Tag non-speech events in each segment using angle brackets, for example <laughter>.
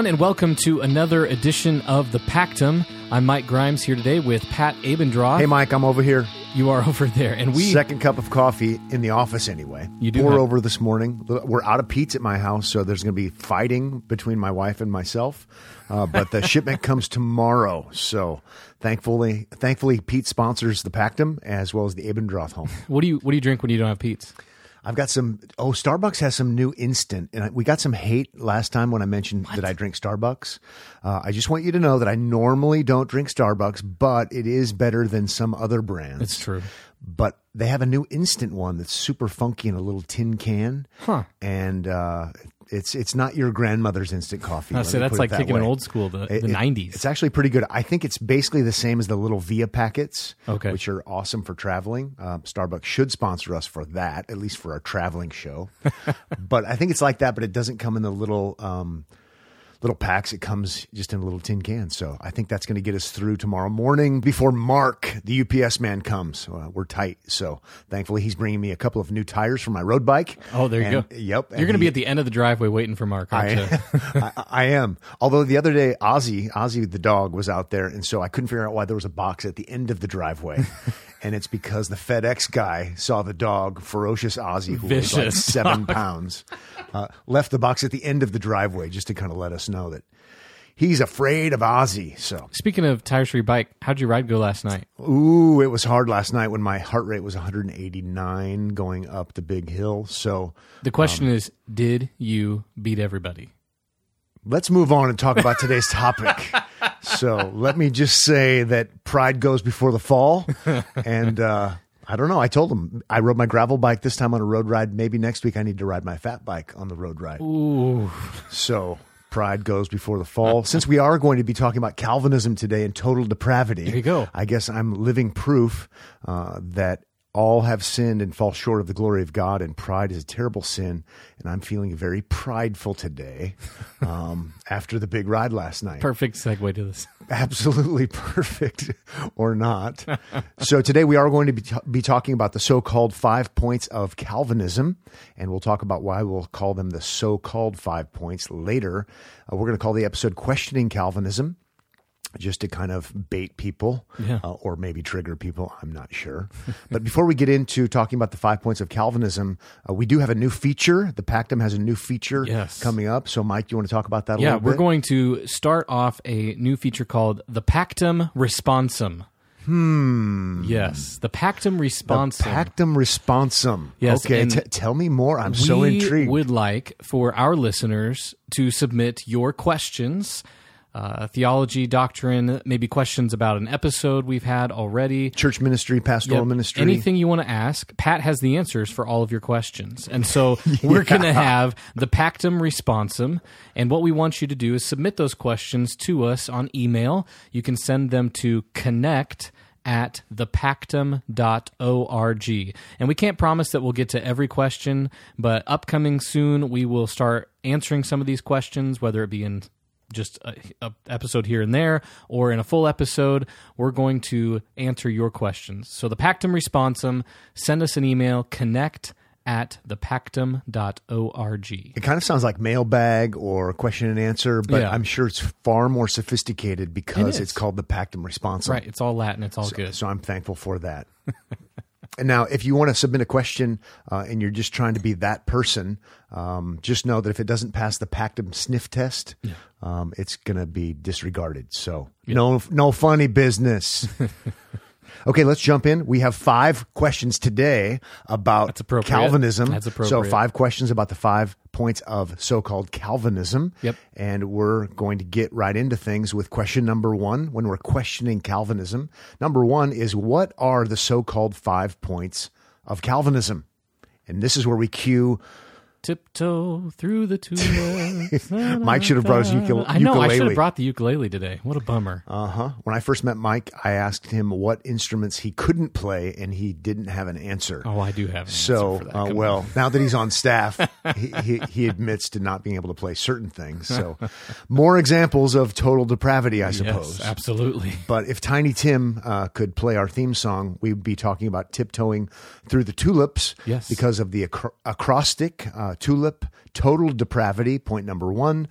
everyone, and welcome to another edition of the Pactum. I'm Mike Grimes here today with Pat Abendroth. Hey, Mike, I'm over here. You are <laughs> over there, and we Second cup of coffee in the office anyway. You do Pour have- over this morning. We're out of Pete's at my house, so there's going to be fighting between my wife and myself. Uh, but the <laughs> shipment comes tomorrow, so thankfully, thankfully, Pete sponsors the Pactum as well as the Abendroth home. What do you what do you drink when you don't have Pete's? I've got some. Oh, Starbucks has some new instant, and we got some hate last time when I mentioned that I drink Starbucks. Uh, I just want you to know that I normally don't drink Starbucks, but it is better than some other brands. It's true. but they have a new instant one that's super funky in a little tin can. Huh. And uh, it's it's not your grandmother's instant coffee. I let say that's like that kicking an old school, the, It- the it- 90s. It's actually pretty good. I think it's basically the same as the little Via packets, Okay. which are awesome for traveling. Um, Starbucks should sponsor us for that, at least for our traveling show. <laughs> but I think it's like that, but it doesn't come in the little. Um, Little packs, it comes just in a little tin can. So I think that's going to get us through tomorrow morning before Mark, the UPS man, comes. Uh, we're tight. So thankfully, he's bringing me a couple of new tires for my road bike. oh, there you And- go. Yep. You're going to be at the end of the driveway waiting for Mark, you? <laughs> I, I am. Although the other day, Ozzy, Ozzy the dog, was out there, and so I couldn't figure out why there was a box at the end of the driveway. <laughs> and it's because the FedEx guy saw the dog, ferocious Ozzy, who was like seven pounds, uh, left the box at the end of the driveway just to kind of let us know that he's afraid of Ozzy. So, Speaking of tires for your bike, how'd your ride go last night? ooh, it was hard last night when my heart rate was 189 going up the big hill. So. The question Um, is, did you beat everybody? Let's move on and talk about today's topic. so let me just say that pride goes before the fall. And uh, I don't know. I told him I rode my gravel bike this time on a road ride. Maybe next week I need to ride my fat bike on the road ride. Ooh, So pride goes before the fall. Since we are going to be talking about Calvinism today and total depravity, There you go. I guess I'm living proof uh, that all have sinned and fall short of the glory of God, and pride is a terrible sin. And I'm feeling very prideful today <laughs> um, after the big ride last night. perfect segue to this. Absolutely <laughs> perfect or not. so today we are going to be, be talking about the so-called five points of Calvinism, and we'll talk about why we'll call them the so-called five points later. Uh, we're going to call the episode "Questioning Calvinism." Just to kind of bait people, Yeah. uh, or maybe trigger people. I'm not sure. <laughs> but before we get into talking about the five points of Calvinism, uh, we do have a new feature. The Pactum has a new feature Yes. coming up. So, Mike, you want to talk about that a Yeah, we're going to start off a new feature called the Pactum Responsum. Hmm. Yes, the Pactum Responsum. Pactum responsum. Yes, Okay, t- tell me more. I'm so intrigued. we would like for our listeners to submit your questions, uh, theology, doctrine, maybe questions about an episode we've had already. Church ministry, pastoral Yep. ministry. Anything you want to ask, Pat has the answers for all of your questions. And so <laughs> we're going to have the Pactum Responsum. And what we want you to do is submit those questions to us on email. You can send them to connect at thepactum.org. And we can't promise that we'll get to every question, but upcoming soon, we will start answering some of these questions, whether it be in just a, a episode here and there or in a full episode we're going to answer your questions so the pactum responsum send us an email connect at thepactum.org it kind of sounds like mailbag or question and answer, but Yeah. I'm sure it's far more sophisticated because is. it's called the Pactum responsum. right it's all latin it's all good So I'm thankful for that. <laughs> and now, if you want to submit a question uh, and you're just trying to be that person, um, just know that if it doesn't pass the Pactum sniff test, um, it's going to be disregarded. So no, no funny business. <laughs> Okay, let's jump in. We have five questions today about appropriate. Calvinism. That's So, five questions about the five points of so called Calvinism. Yep. And we're going to get right into things with question number one when we're questioning Calvinism. Number one is what are the so called five points of Calvinism? And this is where we cue tiptoe through the tulips <laughs> Mike should have brought his ukule- i know i should have brought the ukulele today what a bummer Uh huh. When I first met Mike, I asked him what instruments he couldn't play, and he didn't have an answer. oh i do have an So, uh, well, on. now that he's on staff, he, he, he admits to not being able to play certain things. So, more examples of total depravity, I suppose. yes absolutely But if Tiny Tim uh, could play our theme song, we would be talking about tiptoeing through the tulips Yes. because of the acro- acrostic uh, tulip, total depravity, point number one.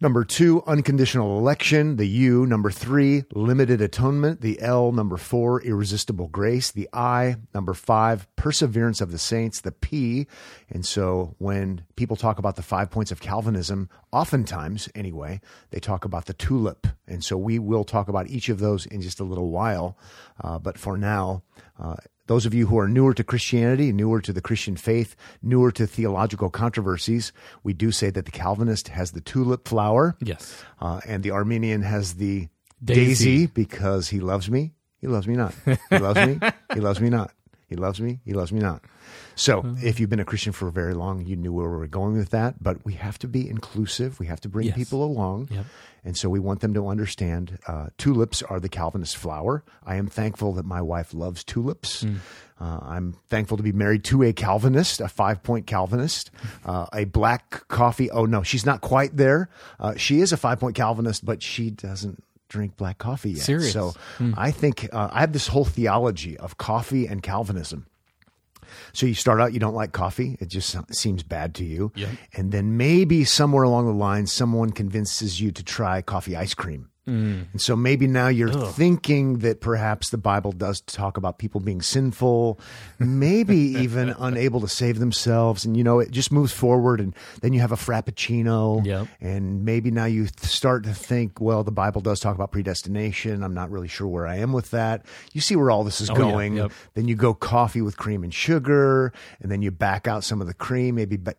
Number two, unconditional election. The U. Number three, limited atonement. The L. Number four, irresistible grace. The I. Number five, perseverance of the saints. The P. And so when people talk about the five points of Calvinism, oftentimes anyway, they talk about the tulip. And so we will talk about each of those in just a little while. Uh, but for now, uh, those of you who are newer to Christianity, newer to the Christian faith, newer to theological controversies, we do say that the Calvinist has the tulip flower. Yes. Uh, and the Arminian has the Daisy. daisy. because he loves me. He loves me not. He loves me. He loves me not. He loves me. He loves me not. So, Uh-huh. if you've been a Christian for very long, you knew where we were going with that. But we have to be inclusive. We have to bring Yes. people along. Yep. And so we want them to understand uh, tulips are the Calvinist flower. I am thankful that my wife loves tulips. Hmm. Uh, I'm thankful to be married to a Calvinist, a five point Calvinist, uh, a black coffee. Oh, no, she's not quite there. Uh, she is a five point Calvinist, but she doesn't drink black coffee yet. Serious. So I think uh, I have this whole theology of coffee and Calvinism. So you start out, you don't like coffee. It just seems bad to you. And then maybe somewhere along the line, someone convinces you to try coffee ice cream. Mm. And so maybe now you're thinking that perhaps the Bible does talk about people being sinful, maybe <laughs> even unable to save themselves. And, you know, it just moves forward. And then you have a Frappuccino. Yep. And maybe now you th- start to think, well, the Bible does talk about predestination. I'm not really sure where I am with that. You see where all this is oh, yeah. going. Yep. Then you go coffee with cream and sugar, and then you back out some of the cream, maybe. But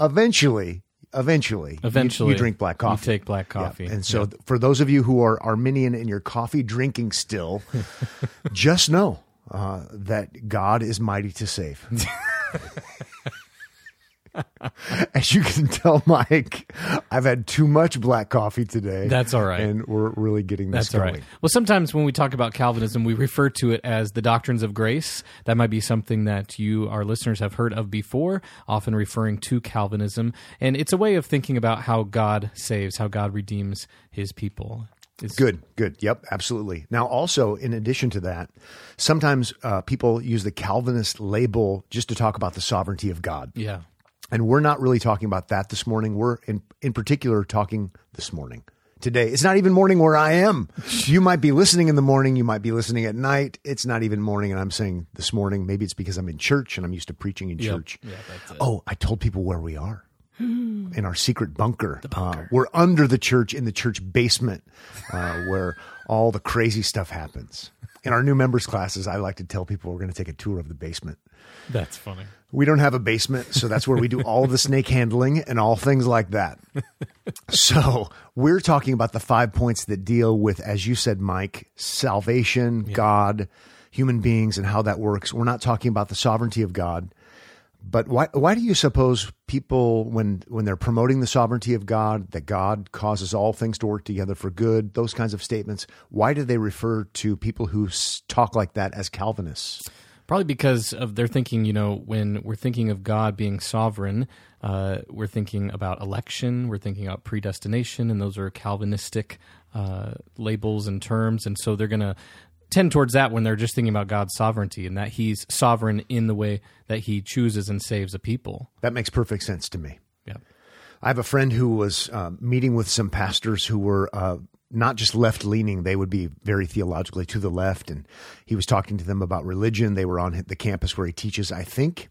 eventually, eventually, you- Eventually, you, drink black coffee. You take black Yeah. coffee. And so, th- for those of you who are Arminian in your coffee drinking still, <laughs> just know uh, that God is mighty to save. <laughs> <laughs> As you can tell, Mike, I've had too much black coffee today. That's all right. And we're really getting this That's all going. right. Well, sometimes when we talk about Calvinism, we refer to it as the doctrines of grace. That might be something that you, our listeners, have heard of before, often referring to Calvinism. And it's a way of thinking about how God saves, how God redeems his people. It's, Good, good. Yep, absolutely. Now, also, in addition to that, sometimes uh, people use the Calvinist label just to talk about the sovereignty of God. Yeah. And we're not really talking about that this morning. We're in, in particular talking this morning. Today. It's not even morning where I am. You might be listening in the morning. You might be listening at night. It's not even morning. And I'm saying this morning. Maybe it's because I'm in church and I'm used to preaching in Yep. church. Yeah, that's it. Oh, I told people where we are. In our secret bunker. Uh, we're under the church in the church basement uh, where all the crazy stuff happens. In our new members classes, I like to tell people we're going to take a tour of the basement. That's funny. We don't have a basement, so that's where we do all the snake handling and all things like that. <laughs> So, we're talking about the five points that deal with, as you said, Mike, salvation, God, human beings, and how that works. We're not talking about the sovereignty of God. But why, why do you suppose people, when, when they're promoting the sovereignty of God, that God causes all things to work together for good, those kinds of statements, why do they refer to people who talk like that as Calvinists? Probably because of their thinking, you know, when we're thinking of God being sovereign, uh, we're thinking about election, we're thinking about predestination, and those are Calvinistic uh, labels and terms. And so they're going to tend towards that when they're just thinking about God's sovereignty and that He's sovereign in the way that He chooses and saves a people. That makes perfect sense to me. Yeah. I have a friend who was uh, meeting with some pastors who were uh, not just left leaning, they would be very theologically to the left. And he was talking to them about religion. They were on the campus where he teaches, I think.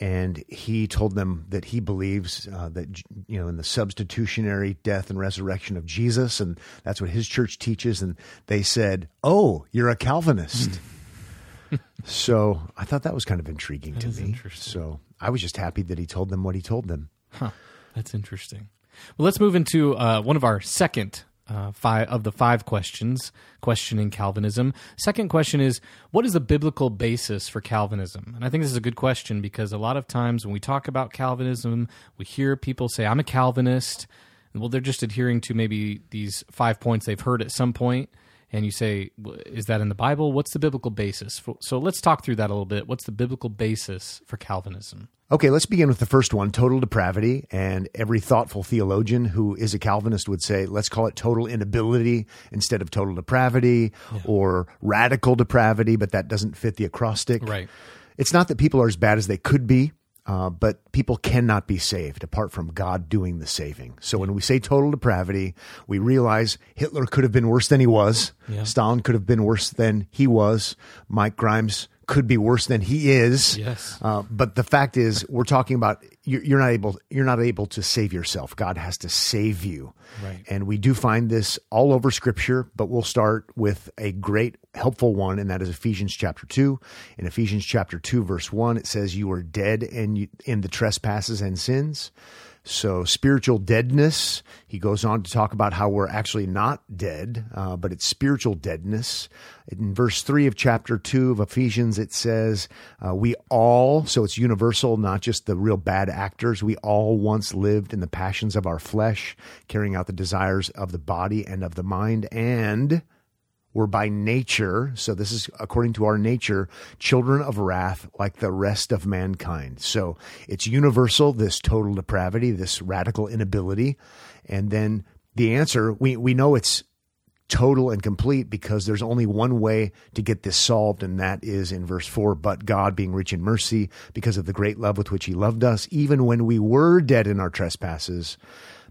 And he told them that he believes uh, that, you know, in the substitutionary death and resurrection of Jesus. And that's what his church teaches. And they said, Oh, you're a Calvinist. <laughs> so I thought that was kind of intriguing to me. interesting. So I was just happy that he told them what he told them. Huh. That's interesting. Well, let's move into uh, one of our second uh, five of the five questions questioning Calvinism. Second question is what is the biblical basis for Calvinism? And I think this is a good question because a lot of times when we talk about Calvinism, we hear people say, "I'm a Calvinist." Well, they're just adhering to maybe these five points they've heard at some point, and you say, "Is that in the Bible? What's the biblical basis?" For, so let's talk through that a little bit. What's the biblical basis for Calvinism? Okay, let's begin with the first one total depravity. And every thoughtful theologian who is a Calvinist would say, let's call it total inability instead of total depravity or radical depravity, but that doesn't fit the acrostic. Right. It's not that people are as bad as they could be. Uh, but people cannot be saved apart from God doing the saving. So when we say total depravity, we realize Hitler could have been worse than he was. Yeah. Stalin could have been worse than he was. Mike Grimes could be worse than he is. Yes. Uh, but the fact is, we're talking about you're, you're not able you're not able to save yourself. God has to save you. Right. And we do find this all over Scripture. But we'll start with a great helpful one, and that is Ephesians chapter two. In Ephesians chapter two, verse one, it says, "You are dead in in the trespasses and sins." So, spiritual deadness, he goes on to talk about how we're actually not dead, uh, but it's spiritual deadness. In verse 3 of chapter 2 of Ephesians, it says, uh, We all, so it's universal, not just the real bad actors, we all once lived in the passions of our flesh, carrying out the desires of the body and of the mind, and we're by nature, so this is according to our nature, children of wrath like the rest of mankind. So it's universal, this total depravity, this radical inability. And then the answer, we, we know it's total and complete because there's only one way to get this solved, and that is in verse 4 But God, being rich in mercy, because of the great love with which He loved us, even when we were dead in our trespasses,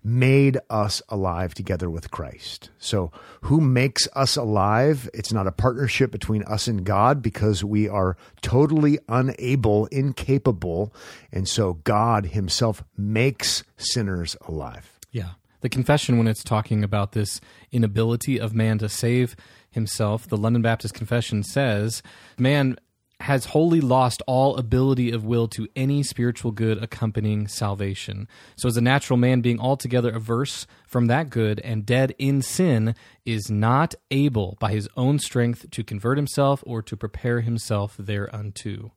made us alive together with Christ. So, who makes us alive? It's not a partnership between us and God because we are totally unable, incapable. And so, God Himself makes sinners alive. Yeah. The confession, when it's talking about this inability of man to save himself, the London Baptist Confession says, man has wholly lost all ability of will to any spiritual good accompanying salvation. So, as a natural man, being altogether averse from that good and dead in sin, is not able by his own strength to convert himself or to prepare himself thereunto.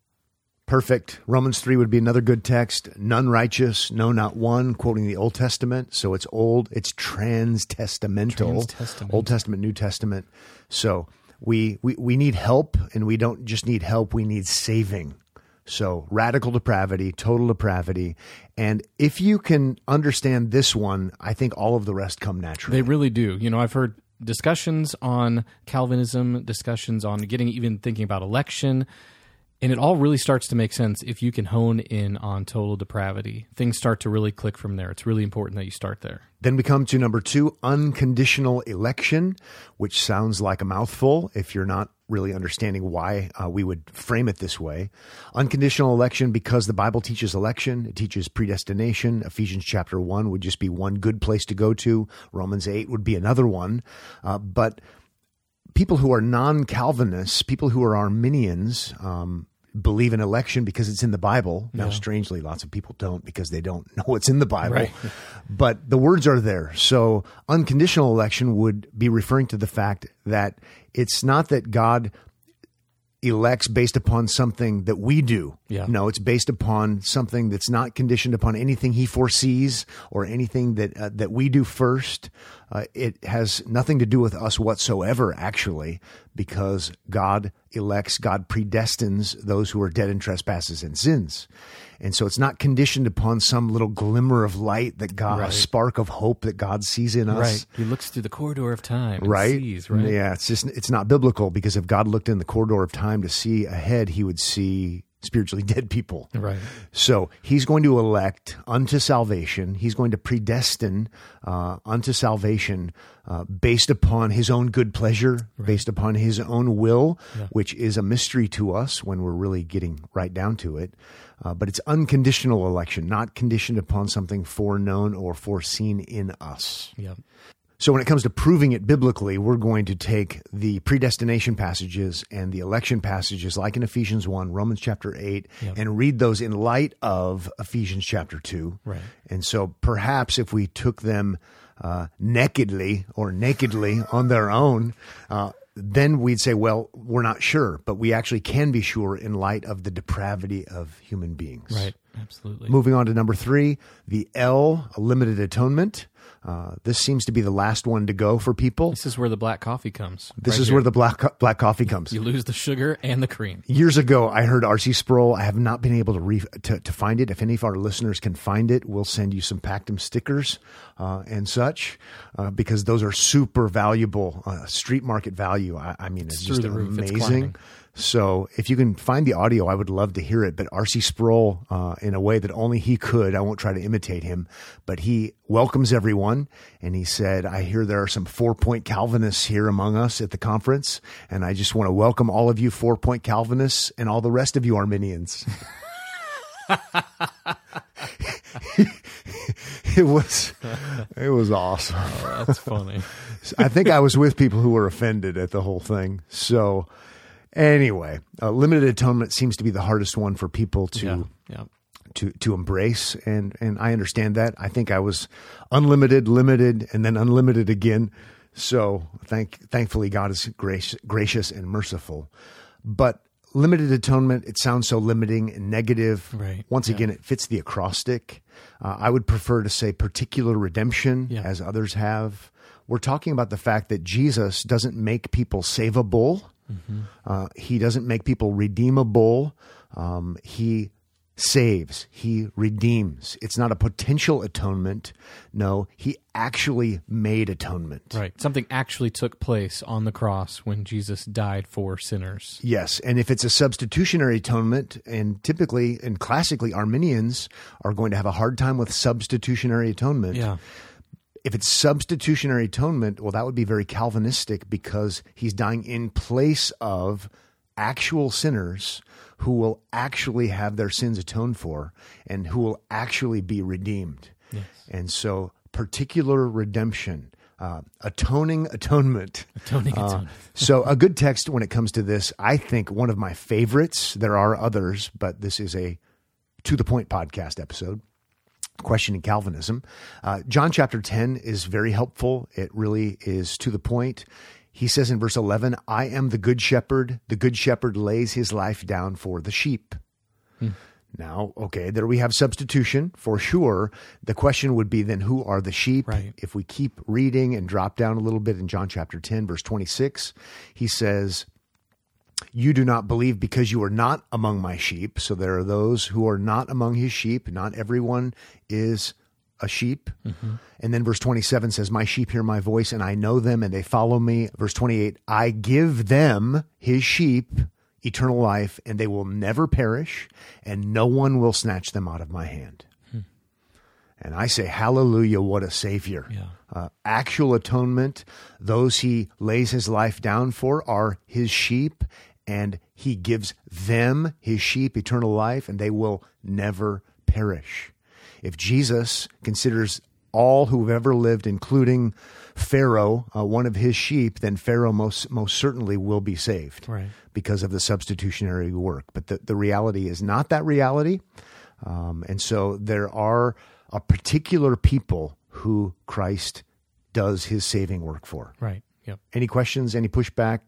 Perfect. Romans 3 would be another good text. None righteous, no, not one, quoting the Old Testament. So it's old, it's trans-testamental. Old Testament, New Testament. So we, we, we need help, and we don't just need help, we need saving. So radical depravity, total depravity. And if you can understand this one, I think all of the rest come naturally. They really do. You know, I've heard discussions on Calvinism, discussions on getting even thinking about election, and it all really starts to make sense if you can hone in on total depravity. Things start to really click from there. It's really important that you start there. Then we come to number two, unconditional election, which sounds like a mouthful if you're not really understanding why uh, we would frame it this way. Unconditional election because the Bible teaches election, it teaches predestination. Ephesians chapter 1 would just be one good place to go to, Romans 8 would be another one. Uh, but people who are non Calvinists, people who are Arminians, um, believe in election because it's in the Bible. Now, strangely, lots of people don't because they don't know what's in the Bible. Right. But the words are there. So, unconditional election would be referring to the fact that it's not that God elects based upon something that we do. Yeah. No, it's based upon something that's not conditioned upon anything he foresees or anything that uh, that we do first. Uh, it has nothing to do with us whatsoever, actually, because God elects, God predestines those who are dead in trespasses and sins. And so it's not conditioned upon some little glimmer of light that God, a spark of hope that God sees in us Right. He looks through the corridor of time. And right? Sees, right. Yeah, it's just it's not biblical because if God looked in the corridor of time to see ahead, he would see spiritually <laughs> dead people. Right. So he's going to elect unto salvation. He's going to predestine uh, unto salvation uh, based upon his own good pleasure, based upon his own will, which is a mystery to us when we're really getting right down to it. Uh, but it's unconditional election, not conditioned upon something foreknown or foreseen in us. Yep. So when it comes to proving it biblically, we're going to take the predestination passages and the election passages, like in Ephesians 1, Romans chapter 8, Yep. and read those in light of Ephesians chapter 2. Right. And so perhaps if we took them uh, nakedly or nakedly <laughs> on their own, uh, then we'd say, well, we're not sure, but we actually can be sure in light of the depravity of human beings. Right. Absolutely. Moving on to number three, the L, limited atonement. Uh, this seems to be the last one to go for people. This is where the black coffee comes. This right is here. where the black co- black coffee comes. you lose the sugar and the cream. Years ago, I heard R.C. Sproul. I have not been able to, re- to to find it. If any of our listeners can find it, we'll send you some Pactum stickers uh, and such uh, because those are super valuable, uh, street market value. I, I mean, it's, It's just amazing. So if you can find the audio, I would love to hear it. But R.C. Sproul, uh, in a way that only he could, I won't try to imitate him, but he welcomes everyone. And he said, I hear there are some four point Calvinists here among us at the conference. And I just want to welcome all of you four point Calvinists and all the rest of you Arminians. <laughs> it was it was awesome. Oh, that's funny. <laughs> I think I was with people who were offended at the whole thing. So anyway, uh, limited atonement seems to be the hardest one for people to yeah. Yeah. to to embrace, and and I understand that. I think I was unlimited, limited, and then unlimited again. So thank thankfully God is gracious, gracious and merciful, but. Limited atonement, it sounds so limiting and negative. Right. Once Yeah. again, it fits the acrostic. Uh, I would prefer to say particular redemption, Yeah. as others have. We're talking about the fact that Jesus doesn't make people savable. Uh, he doesn't make people redeemable. Um, he saves. He redeems. It's not a potential atonement. No, he actually made atonement. Right. Something actually took place on the cross when Jesus died for sinners. Yes, and if it's a substitutionary atonement, and typically and classically Arminians are going to have a hard time with substitutionary atonement. Yeah. If it's substitutionary atonement, well, that would be very Calvinistic because he's dying in place of actual sinners who will actually have their sins atoned for and who will actually be redeemed. And so, particular redemption, uh, atoning atonement. Atoning Uh, atonement. <laughs> so, a good text when it comes to this, I think one of my favorites. There are others, but this is a to the point podcast episode questioning Calvinism. Uh, John chapter 10 is very helpful. It really is to the point. He says in verse 11, I am the good shepherd. The good shepherd lays his life down for the sheep. Now, okay, there we have substitution for sure. The question would be then who are the sheep? Right. If we keep reading and drop down a little bit in John chapter 10, verse 26, he says, you do not believe because you are not among my sheep. So there are those who are not among his sheep. Not everyone is a sheep. And then verse 27 says, My sheep hear my voice, and I know them, and they follow me. Verse 28, I give them, his sheep, eternal life, and they will never perish, and no one will snatch them out of my hand. And I say, Hallelujah, what a Savior. Yeah. Uh, actual atonement, those he lays his life down for are his sheep, and he gives them, his sheep, eternal life, and they will never perish. If Jesus considers all who've ever lived, including Pharaoh, uh, one of his sheep, then Pharaoh most, most certainly will be saved Right. because of the substitutionary work. But the, the reality is not that reality. Um, and so there are a particular people who Christ does his saving work for. Right. Yep. Any questions? Any pushback?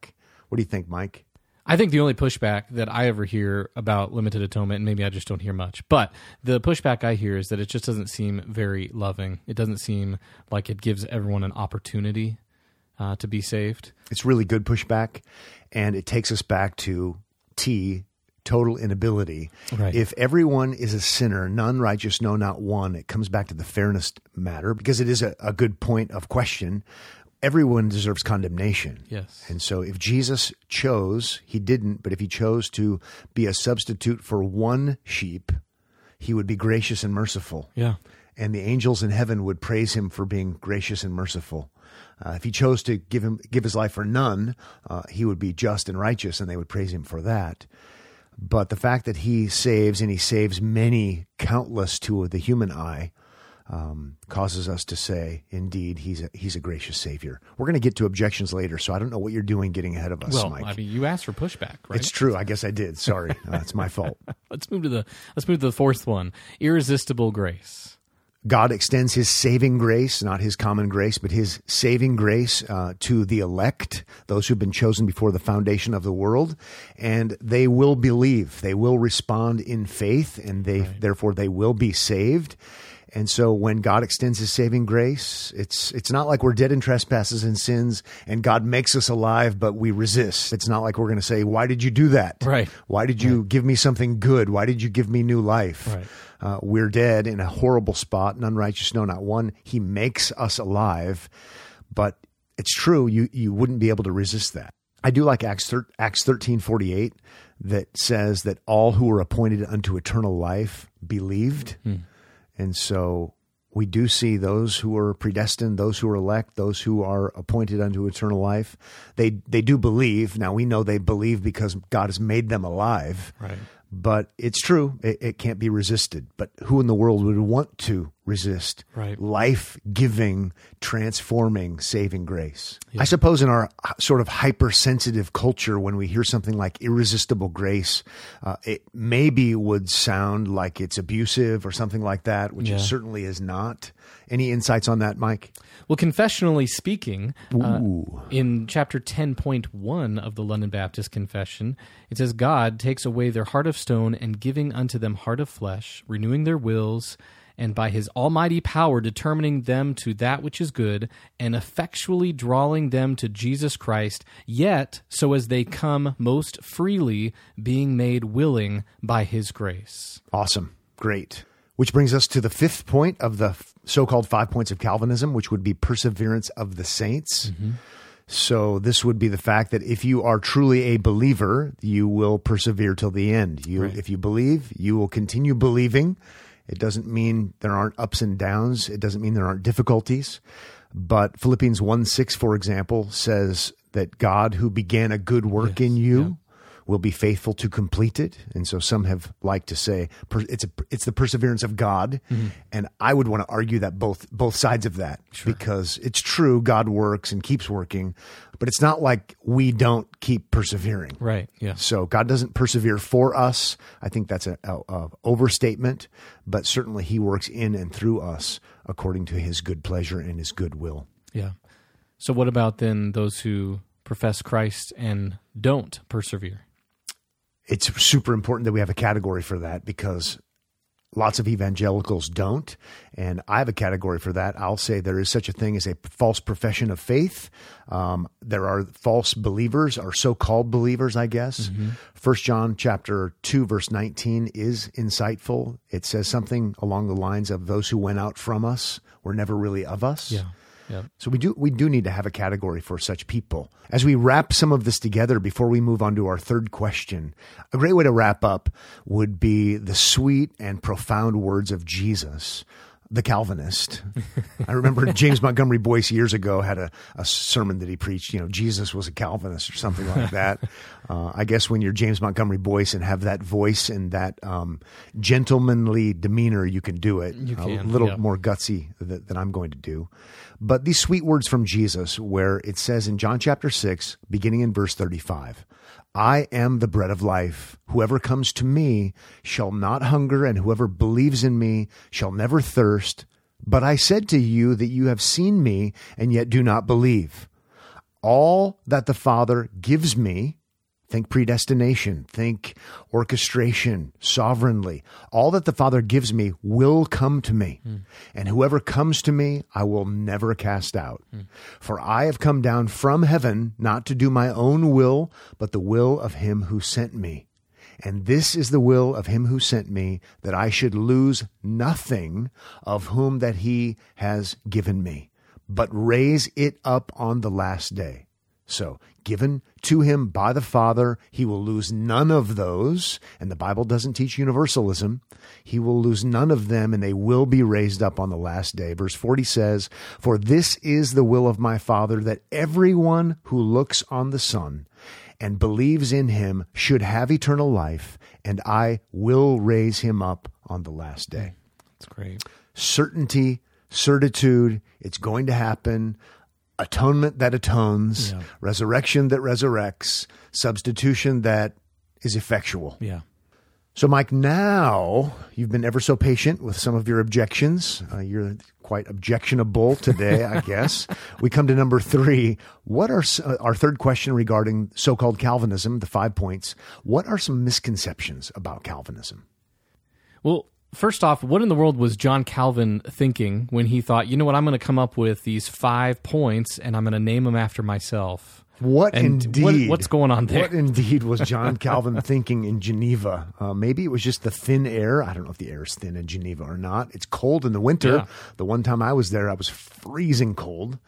What do you think, Mike? I think the only pushback that I ever hear about limited atonement, and maybe I just don't hear much, but the pushback I hear is that it just doesn't seem very loving. It doesn't seem like it gives everyone an opportunity uh, to be saved. It's really good pushback, and it takes us back to T, total inability. Right. If everyone is a sinner, none righteous, no, not one, it comes back to the fairness matter because it is a, a good point of question. Everyone deserves condemnation. Yes. And so if Jesus chose, he didn't, but if he chose to be a substitute for one sheep, he would be gracious and merciful Yeah. and the angels in heaven would praise him for being gracious and merciful. Uh, if he chose to give him give his life for none, uh, he would be just and righteous, and they would praise him for that. But the fact that he saves and he saves many, countless to the human eye, um, causes us to say, indeed, he's a, he's a gracious savior. We're going to get to objections later, so I don't know what you're doing getting ahead of us, Well, Mike. I mean, you asked for pushback, right? it's true. I guess I did. Sorry, <laughs> uh, it's my fault. let's move to the let's move to the fourth one: irresistible grace. God extends his saving grace, not his common grace, but his saving grace uh, to the elect, those who've been chosen before the foundation of the world, and they will believe. They will respond in faith, and they therefore they will be saved. And so when God extends his saving grace, it's it's not like we're dead in trespasses and sins and God makes us alive but we resist. It's not like we're going to say, "Why did you do that?" Right. Why did you give me something good? Why did you give me new life? Right. Uh, we're dead in a horrible spot, none righteous, no, not one. He makes us alive, but it's true. You you wouldn't be able to resist that. I do like Acts thir- Acts thirteen forty eight that says that all who were appointed unto eternal life believed, and so we do see those who are predestined, those who are elect, those who are appointed unto eternal life. They they do believe. Now we know they believe because God has made them alive. Right. But it's true; it, it can't be resisted. But who in the world would want to resist Right. life giving, transforming, saving grace? I suppose in our sort of hypersensitive culture, when we hear something like irresistible grace, uh, it maybe would sound like it's abusive or something like that, which Yeah. it certainly is not. Any insights on that, Mike? Well, confessionally speaking, uh, in chapter 10.1 of the London Baptist Confession, it says, God takes away their heart of stone and giving unto them heart of flesh, renewing their wills, and by his almighty power determining them to that which is good, and effectually drawing them to Jesus Christ, yet so as they come most freely, being made willing by his grace. Awesome. Great. Which brings us to the fifth point of the so called five points of Calvinism, which would be perseverance of the saints. Mm-hmm. So, this would be the fact that if you are truly a believer, you will persevere till the end. You, If you believe, you will continue believing. It doesn't mean there aren't ups and downs, it doesn't mean there aren't difficulties. But Philippians 1 6, for example, says that God who began a good work in you will be faithful to complete it. And so some have liked to say per, it's a, it's the perseverance of God, mm-hmm. and I would want to argue that both both sides of that because it's true God works and keeps working, but it's not like we don't keep persevering. Right, yeah. So God doesn't persevere for us. I think that's a, a, a overstatement, but certainly He works in and through us according to His good pleasure and His good will. Yeah. So, what about then those who profess Christ and don't persevere? It's super important that we have a category for that because lots of evangelicals don't. And I have a category for that. I'll say there is such a thing as a false profession of faith. Um, there are false believers or so-called believers, I guess. First John chapter two, verse 19 is insightful. It says something along the lines of those who went out from us were never really of us. Yeah. So we do we do need to have a category for such people. As we wrap some of this together before we move on to our third question, a great way to wrap up would be the sweet and profound words of Jesus, the Calvinist. <laughs> I remember James Montgomery Boice years ago had a, a sermon that he preached, you know, Jesus was a Calvinist or something like <laughs> that. uh, I guess when you're James Montgomery Boice and have that voice and that um, gentlemanly demeanor, you can do it. You a little yeah. more gutsy th- than I'm going to do. But these sweet words from Jesus, where it says in John chapter 6, beginning in verse 35, I am the bread of life. Whoever comes to me shall not hunger, and whoever believes in me shall never thirst. But I said to you that you have seen me, and yet do not believe. All that the Father gives me, Think predestination, think orchestration, sovereignly. All that the Father gives me will come to me. Hmm. And whoever comes to me, I will never cast out. Hmm. For I have come down from heaven not to do my own will, but the will of him who sent me. And this is the will of him who sent me, that I should lose nothing of whom that he has given me, but raise it up on the last day. So, given to him by the Father, he will lose none of those. And the Bible doesn't teach universalism. He will lose none of them, and they will be raised up on the last day. Verse 40 says, For this is the will of my Father, that everyone who looks on the Son and believes in him should have eternal life, and I will raise him up on the last day That's great. certainty, certitude, it's going to happen, atonement that atones, Yeah. resurrection that resurrects, substitution that is effectual. Yeah. So, Mike, now you've been ever so patient with some of your objections. Uh, you're quite objectionable today, I <laughs> guess. We come to number three. What are uh, our third question regarding so called Calvinism, the five points? What are some misconceptions about Calvinism? Well, first off, what in the world was John Calvin thinking when he thought, you know what, I'm going to come up with these five points and I'm going to name them after myself? What And indeed? what- what's going on there? What indeed was John Calvin <laughs> thinking in Geneva? Uh, maybe it was just the thin air. I don't know if the air is thin in Geneva or not. It's cold in the winter. Yeah. The one time I was there, I was freezing cold.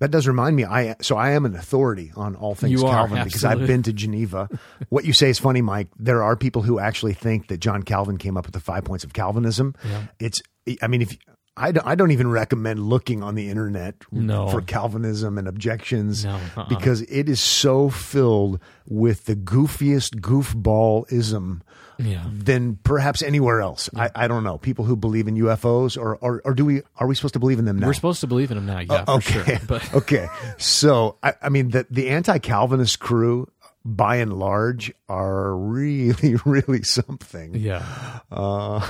That does remind me. I so I am an authority on all things You are, Calvin because I've been to Geneva. <laughs> what you say is funny, Mike. There are people who actually think that John Calvin came up with the five points of Calvinism. It's. I mean, if I don't, I don't even recommend looking on the internet No. for Calvinism and objections No, uh-uh. because it is so filled with the goofiest goofballism Yeah. than perhaps anywhere else. I, I don't know. People who believe in UFOs or, or or do we are we supposed to believe in them now? We're supposed to believe in them now, yeah, for Oh, okay. sure. But <laughs> okay. So I, I mean the the anti Calvinist crew by and large are really, <laughs> really something. yeah, Uh,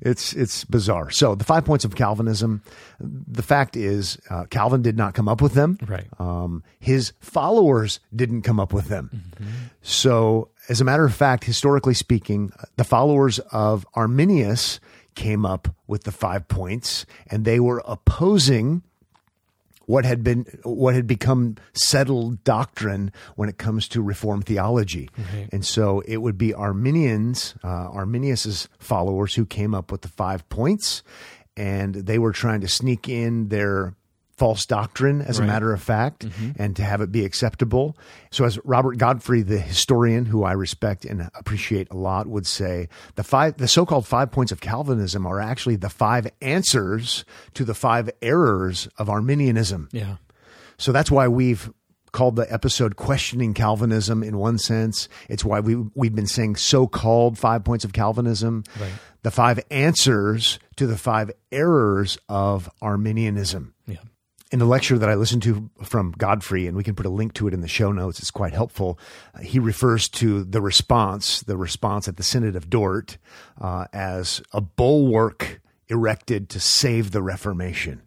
it's it's bizarre. So the five points of Calvinism. The fact is, uh, Calvin did not come up with them. Right. Um, his followers didn't come up with them. So, as a matter of fact, historically speaking, the followers of Arminius came up with the five points, and they were opposing what had been what had become settled doctrine when it comes to reformed theology. And so it would be arminians uh, arminius's followers who came up with the five points and they were trying to sneak in their false doctrine as a matter of fact mm-hmm. and to have it be acceptable. So as robert godfrey the historian who i respect and appreciate a lot would say the five the so-called five points of calvinism are actually the five answers to the five errors of arminianism. Yeah, so that's why we've called the episode questioning calvinism in one sense. It's why we we've been saying so-called five points of calvinism. Right. the five answers to the five errors of arminianism. Yeah. In the lecture that I listened to from Godfrey, and we can put a link to it in the show notes, it's quite helpful. uh, he refers to the response, the response at the Synod of Dort, uh, as a bulwark erected to save the Reformation.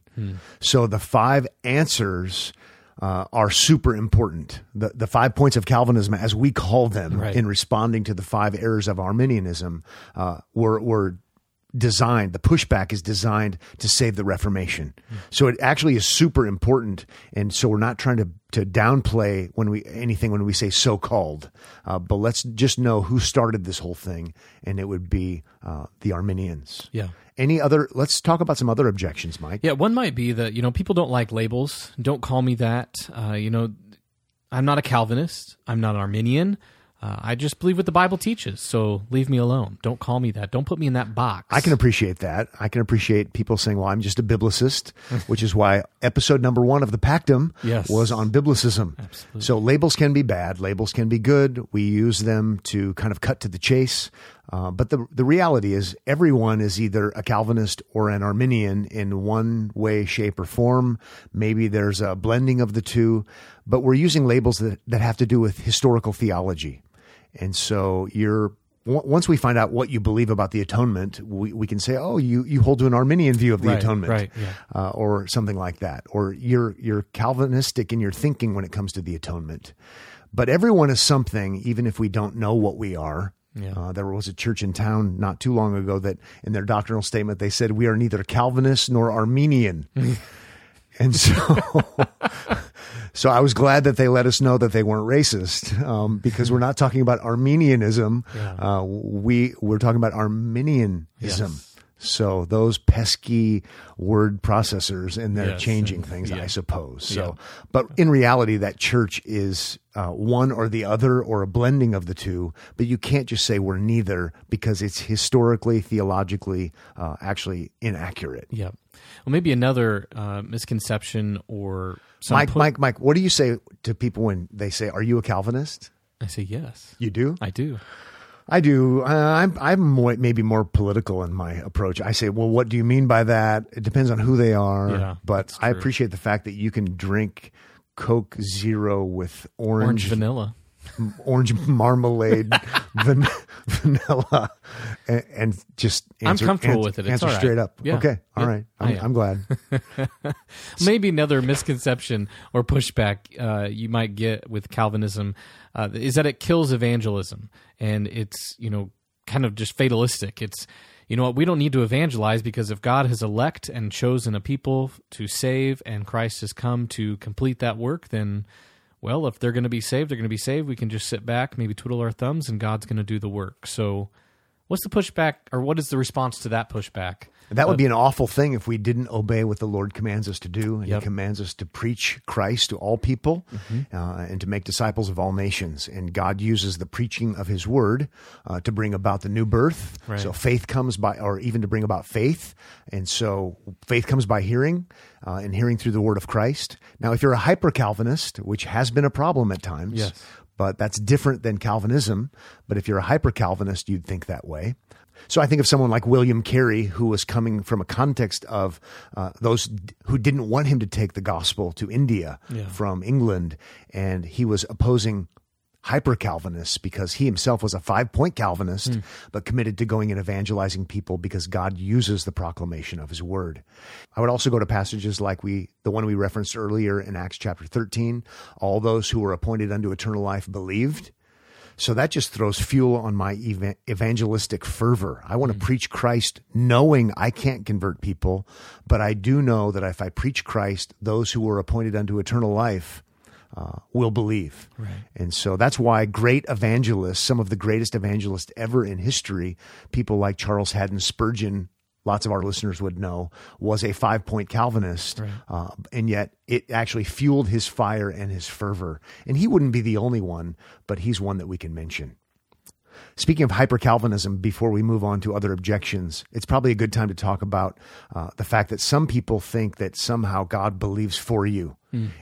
So the five answers. Uh, are super important. The the five points of Calvinism, as we call them, Right. in responding to the five errors of Arminianism, uh, were were designed the pushback is designed to save the reformation so it actually is super important and so we're not trying to to downplay when we anything when we say so called uh, but let's just know who started this whole thing and it would be uh, the arminians Yeah. any other let's talk about some other objections mike Yeah, one might be that you know people don't like labels. Don't call me that. Uh, you know, I'm not a Calvinist. I'm not an Arminian. Uh, I just believe what the Bible teaches. So leave me alone. Don't call me that. Don't put me in that box. I can appreciate that. I can appreciate people saying, "Well, I'm just a biblicist," <laughs> which is why episode number one of the Pactum Yes. was on biblicism. Absolutely. So labels can be bad. Labels can be good. We use them to kind of cut to the chase. Uh, but the the reality is, everyone is either a Calvinist or an Arminian in one way, shape, or form. Maybe there's a blending of the two, but we're using labels that that have to do with historical theology. And so you're once we find out what you believe about the atonement, we, we can say, oh, you, you hold to an Arminian view of the Right, atonement, right, yeah. uh, or something like that, or you're you're Calvinistic in your thinking when it comes to the atonement. But everyone is something, even if we don't know what we are. Yeah. Uh, there was a church in town not too long ago that, in their doctrinal statement, they said we are neither Calvinist nor Armenian. <laughs> And so, so I was glad that they let us know that they weren't racist, um, because we're not talking about Armenianism. Yeah. Uh, we we're talking about Arminianism. Yes. So those pesky word processors and they're Yes, changing and- things, yeah. I suppose. So, but in reality, that church is uh, one or the other or a blending of the two. But you can't just say we're neither because it's historically, theologically, uh, actually inaccurate. Yeah. Well, maybe another uh, misconception or Mike, Mike, Mike, what do you say to people when they say, "Are you a Calvinist?" I say yes. You do. I do. I do. Uh, I'm I'm more, maybe more political in my approach. I say, well, what do you mean by that? It depends on who they are. Yeah, but I appreciate the fact that you can drink Coke Zero with Orange orange vanilla. Orange marmalade, <laughs> van- vanilla, and, and just answer, I'm comfortable ans- with it. It's answer right. straight up. Yeah. Okay, all Yeah, right. I I'm. I'm glad. <laughs> Maybe another misconception or pushback uh, you might get with Calvinism uh, is that it kills evangelism, and it's you know kind of just fatalistic. It's you know what we don't need to evangelize because if God has elect and chosen a people to save, and Christ has come to complete that work, then well, if they're going to be saved, they're going to be saved. We can just sit back, maybe twiddle our thumbs, and God's going to do the work. So, what's the pushback, or what is the response to that pushback? That would be an awful thing if we didn't obey what the Lord commands us to do. And Yep. He commands us to preach Christ to all people uh, and to make disciples of all nations. And God uses the preaching of His word uh, to bring about the new birth. Right. So faith comes by, or even to bring about faith. And so faith comes by hearing, uh, and hearing through the word of Christ. Now, if you're a hyper Calvinist, which has been a problem at times, Yes. but that's different than Calvinism. But if you're a hyper Calvinist, you'd think that way. So I think of someone like William Carey, who was coming from a context of uh, those d- who didn't want him to take the gospel to India Yeah. from England, and he was opposing hyper Calvinists because he himself was a five point Calvinist, but committed to going and evangelizing people because God uses the proclamation of his word. I would also go to passages like we, the one we referenced earlier in Acts chapter 13. All those who were appointed unto eternal life believed. So that just throws fuel on my eva- evangelistic fervor. I want to preach Christ knowing I can't convert people, but I do know that if I preach Christ, those who were appointed unto eternal life uh, will believe. Right. And so that's why great evangelists, some of the greatest evangelists ever in history, people like Charles Haddon Spurgeon, lots of our listeners would know, was a five point Calvinist. Right. Uh, and yet it actually fueled his fire and his fervor. And he wouldn't be the only one, but he's one that we can mention. Speaking of hyper Calvinism, before we move on to other objections, it's probably a good time to talk about uh, the fact that some people think that somehow God believes for you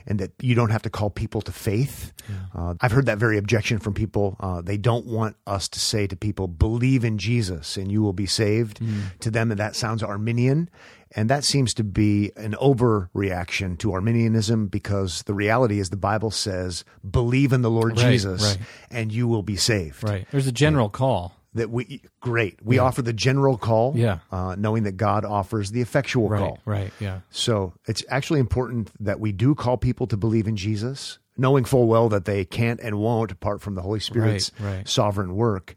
and that you don't have to call people to faith. Uh, I've heard that very objection from people. Uh, they don't want us to say to people, believe in Jesus and you will be saved. To them, that sounds Arminian. And that seems to be an overreaction to Arminianism because the reality is the Bible says, believe in the Lord Right, Jesus right. and you will be saved Right. There's a general call. that we great we offer the general call Yeah. uh, knowing that god offers the effectual Right. call Right. Yeah. so it's actually important that we do call people to believe in jesus knowing full well that they can't and won't apart from the holy spirit's sovereign work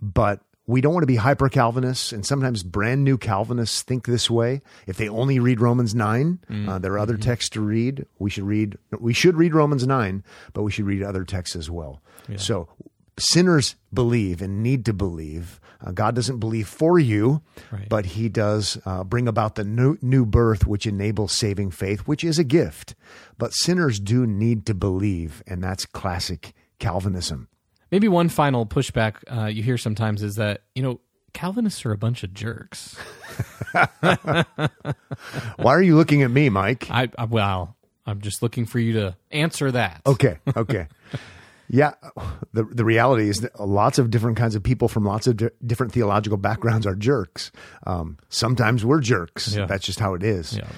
but we don't want to be hyper Calvinists, and sometimes brand new Calvinists think this way. If they only read Romans nine, Mm, uh, there are other mm-hmm. texts to read. We should read. We should read Romans nine, but we should read other texts as well. So sinners believe and need to believe. Uh, God doesn't believe for you, Right. but He does uh, bring about the new, new birth, which enables saving faith, which is a gift. But sinners do need to believe, and that's classic Calvinism. Maybe one final pushback uh, you hear sometimes is that you know Calvinists are a bunch of jerks. <laughs> Why are you looking at me, Mike? I, I well, I'm just looking for you to answer that. Okay, okay. Yeah, the the reality is that lots of different kinds of people from lots of di- different theological backgrounds are jerks. Um, sometimes we're jerks. Yeah. That's just how it is. Yeah.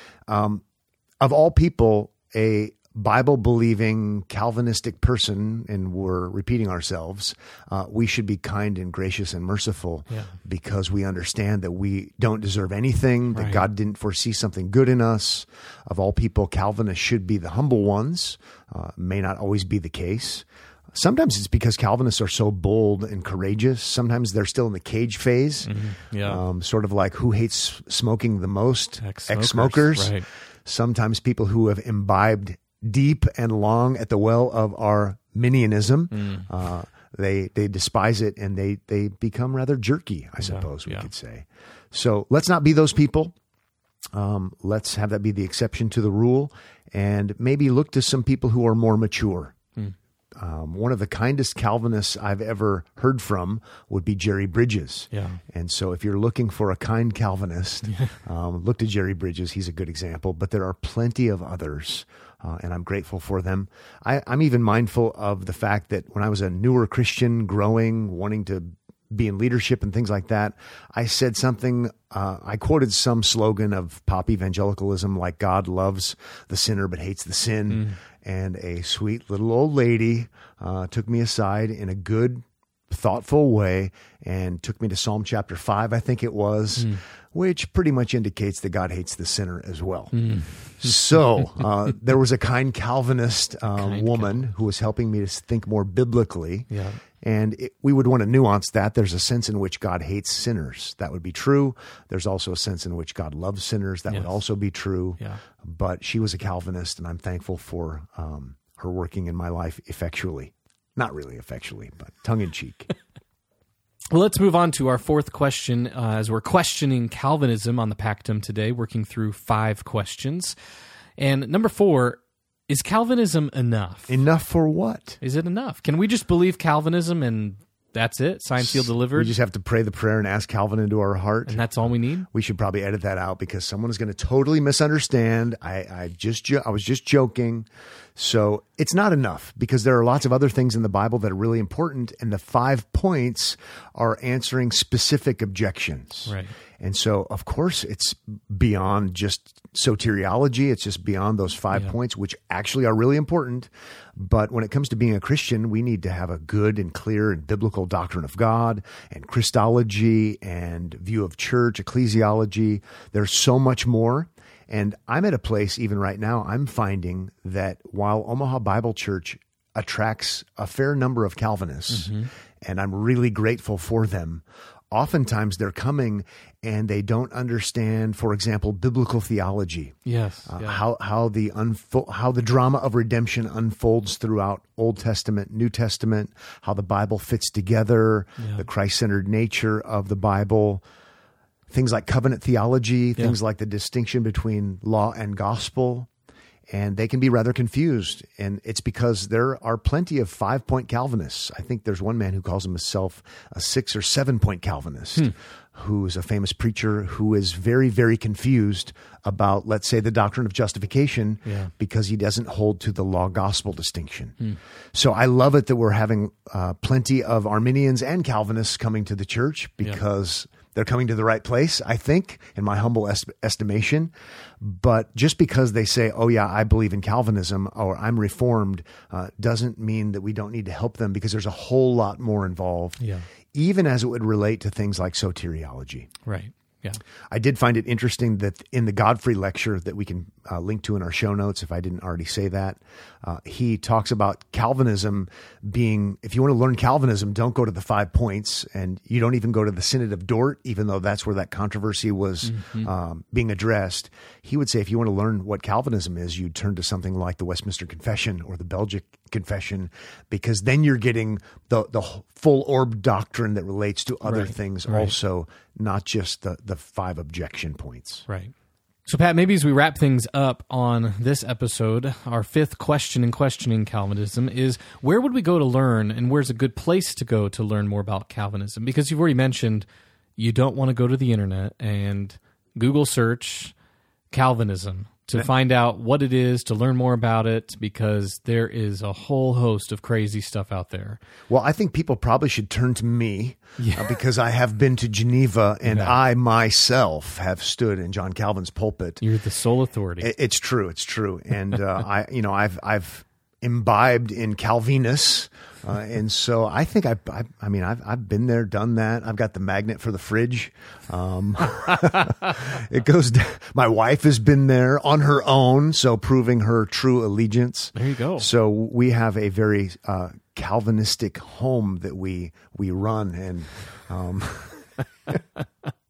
Of all people, a Bible believing Calvinistic person, and we're repeating ourselves, uh, we should be kind and gracious and merciful Yeah. because we understand that we don't deserve anything, that Right. God didn't foresee something good in us. Of all people, Calvinists should be the humble ones, uh, may not always be the case. Sometimes it's because Calvinists are so bold and courageous. Sometimes they're still in the cage phase, Mm-hmm. Yeah. um, sort of like who hates smoking the most? Ex-smokers, Ex-smokers. right. Sometimes people who have imbibed deep and long at the well of Arminianism. Mm. Uh, they they despise it and they they become rather jerky. I suppose we yeah. could say. So let's not be those people. Um, let's have that be the exception to the rule, and maybe look to some people who are more mature. Hmm. Um, one of the kindest Calvinists I've ever heard from would be Jerry Bridges. Yeah. And so, if you're looking for a kind Calvinist, <laughs> um, look to Jerry Bridges. He's a good example, but there are plenty of others, uh, and I'm grateful for them. I, I'm even mindful of the fact that when I was a newer Christian, growing, wanting to be in leadership and things like that, I said something. Uh, I quoted some slogan of pop evangelicalism, like "God loves the sinner but hates the sin," and a sweet little old lady uh, took me aside in a good thoughtful way and took me to Psalm chapter 5, I think it was, which pretty much indicates that God hates the sinner as well. so uh, <laughs> there was a kind Calvinist uh, kind woman who was helping me to think more biblically. Yeah. And it, we would want to nuance that. There's a sense in which God hates sinners. That would be true. There's also a sense in which God loves sinners. That would also be true. Yeah. But she was a Calvinist, and I'm thankful for um, her working in my life effectually. Not really effectually, but tongue in cheek. <laughs> Well, let's move on to our fourth question uh, as we're questioning Calvinism on the Pactum today, working through five questions. And number four is Calvinism enough? Enough for what? Is it enough? Can we just believe Calvinism and that's it? Sign, seal, We just have to pray the prayer and ask Calvin into our heart. and that's all we need? We should probably edit that out because someone is going to totally misunderstand. I, I just jo- I was just joking. So it's not enough because there are lots of other things in the Bible that are really important, and the five points are answering specific objections. Right. And so, of course, it's beyond just soteriology. It's just beyond those five points, which actually are really important. But when it comes to being a Christian, we need to have a good and clear and biblical doctrine of God and Christology and view of church, ecclesiology. There's so much more. And I'm at a place, even right now, I'm finding that while Omaha Bible Church attracts a fair number of Calvinists, mm-hmm. and I'm really grateful for them, oftentimes they're coming and they don't understand, for example, biblical theology. Yes. Uh, yeah. How how the unfo- how the drama of redemption unfolds throughout Old Testament, New Testament, how the Bible fits together, the Christ centered nature of the Bible, things like covenant theology, things like the distinction between law and gospel, and they can be rather confused. And it's because there are plenty of five point Calvinists. I think there's one man who calls himself a six or seven point Calvinist. Who is a famous preacher who is very, very confused about, let's say, the doctrine of justification Yeah. because he doesn't hold to the law gospel distinction. So I love it that we're having uh, plenty of Arminians and Calvinists coming to the church because they're coming to the right place, I think, in my humble est- estimation. But just because they say, oh, yeah, I believe in Calvinism or I'm reformed, uh, doesn't mean that we don't need to help them because there's a whole lot more involved, Yeah. even as it would relate to things like soteriology. Right. Yeah. I did find it interesting that in the Godfrey lecture that we can uh, link to in our show notes, if I didn't already say that, uh, he talks about Calvinism being, if you want to learn Calvinism, don't go to the five points and you don't even go to the Synod of Dort, even though that's where that controversy was um, being addressed. He would say, if you want to learn what Calvinism is, you'd turn to something like the Westminster Confession or the Belgic Confession, because then you're getting the, the full orb doctrine that relates to other Right. things Right. also, not just the, the five objection points. Right. So, Pat, maybe as we wrap things up on this episode, our fifth question in questioning Calvinism is where would we go to learn and where's a good place to go to learn more about Calvinism? Because you've already mentioned you don't want to go to the internet and Google search Calvinism to find out what it is, to learn more about it, because there is a whole host of crazy stuff out there. Well, I think people probably should turn to me uh, because I have been to Geneva and I myself have stood in John Calvin's pulpit. You're the sole authority. It- It's true. It's true. And uh, <laughs> I, you know, I've I've imbibed in Calvinus, uh, and so I think I, I, I mean, I've I've been there, done that. I've got the magnet for the fridge. Um, <laughs> it goes. d- My wife has been there on her own, so proving her true allegiance. There you go. So we have a very uh, Calvinistic home that we we run, and um, <laughs>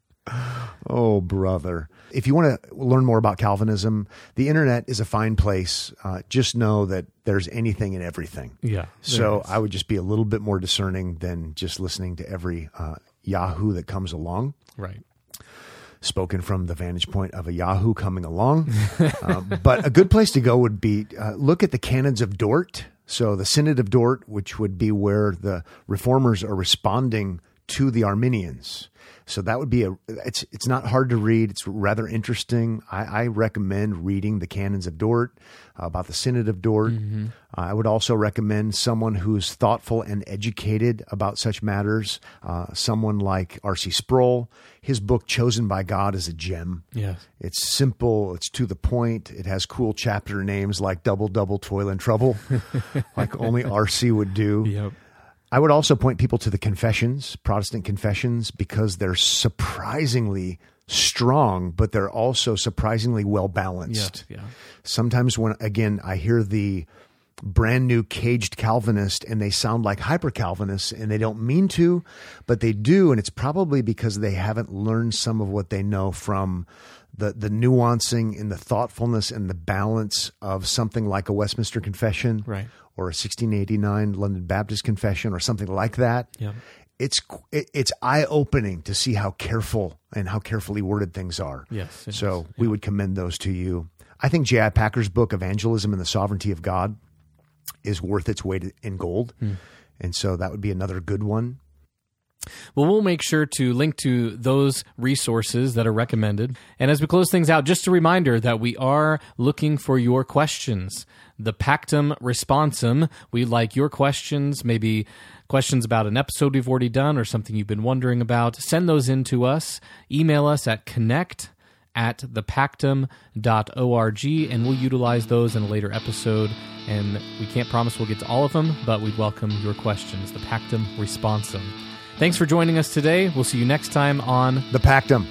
oh brother, if you want to learn more about Calvinism, the internet is a fine place. Uh, just know that there's anything and everything. yeah. So I would just be a little bit more discerning than just listening to every uh, Yahoo that comes along. right. Spoken from the vantage point of a Yahoo coming along. <laughs> uh, but a good place to go would be uh, look at the canons of Dort. So the Synod of Dort, which would be where the reformers are responding to the Arminians. So that would be a. It's it's not hard to read. It's rather interesting. I, I recommend reading the canons of Dort uh, about the Synod of Dort. Uh, I would also recommend someone who's thoughtful and educated about such matters. Uh, someone like R.C. Sproul. His book "Chosen by God" is a gem. Yes. It's simple. It's to the point. It has cool chapter names like "Double Double Toil and Trouble," <laughs> like only R.C. would do. Yep. I would also point people to the confessions, Protestant confessions, because they're surprisingly strong, but they're also surprisingly well Yeah. balanced. Yeah. Sometimes when again I hear the brand new caged Calvinist and they sound like hyper Calvinists and they don't mean to, but they do, and it's probably because they haven't learned some of what they know from the the nuancing and the thoughtfulness and the balance of something like a Westminster Confession, Right. Or a 1689 London Baptist Confession, or something like that. Yeah. It's it's eye opening to see how careful and how carefully worded things are. Yes, So we would commend those to you. I think J.I. Packer's book, Evangelism and the Sovereignty of God, is worth its weight in gold. Hmm. And so that would be another good one. Well, we'll make sure to link to those resources that are recommended. And as we close things out, just a reminder that we are looking for your questions. The Pactum Responsum. We like your questions, maybe questions about an episode we've already done or something you've been wondering about. Send those in to us. Email us at connect at thepactum.org and we'll utilize those in a later episode. And we can't promise we'll get to all of them, but we'd welcome your questions. The Pactum Responsum. Thanks for joining us today. We'll see you next time on The Pactum.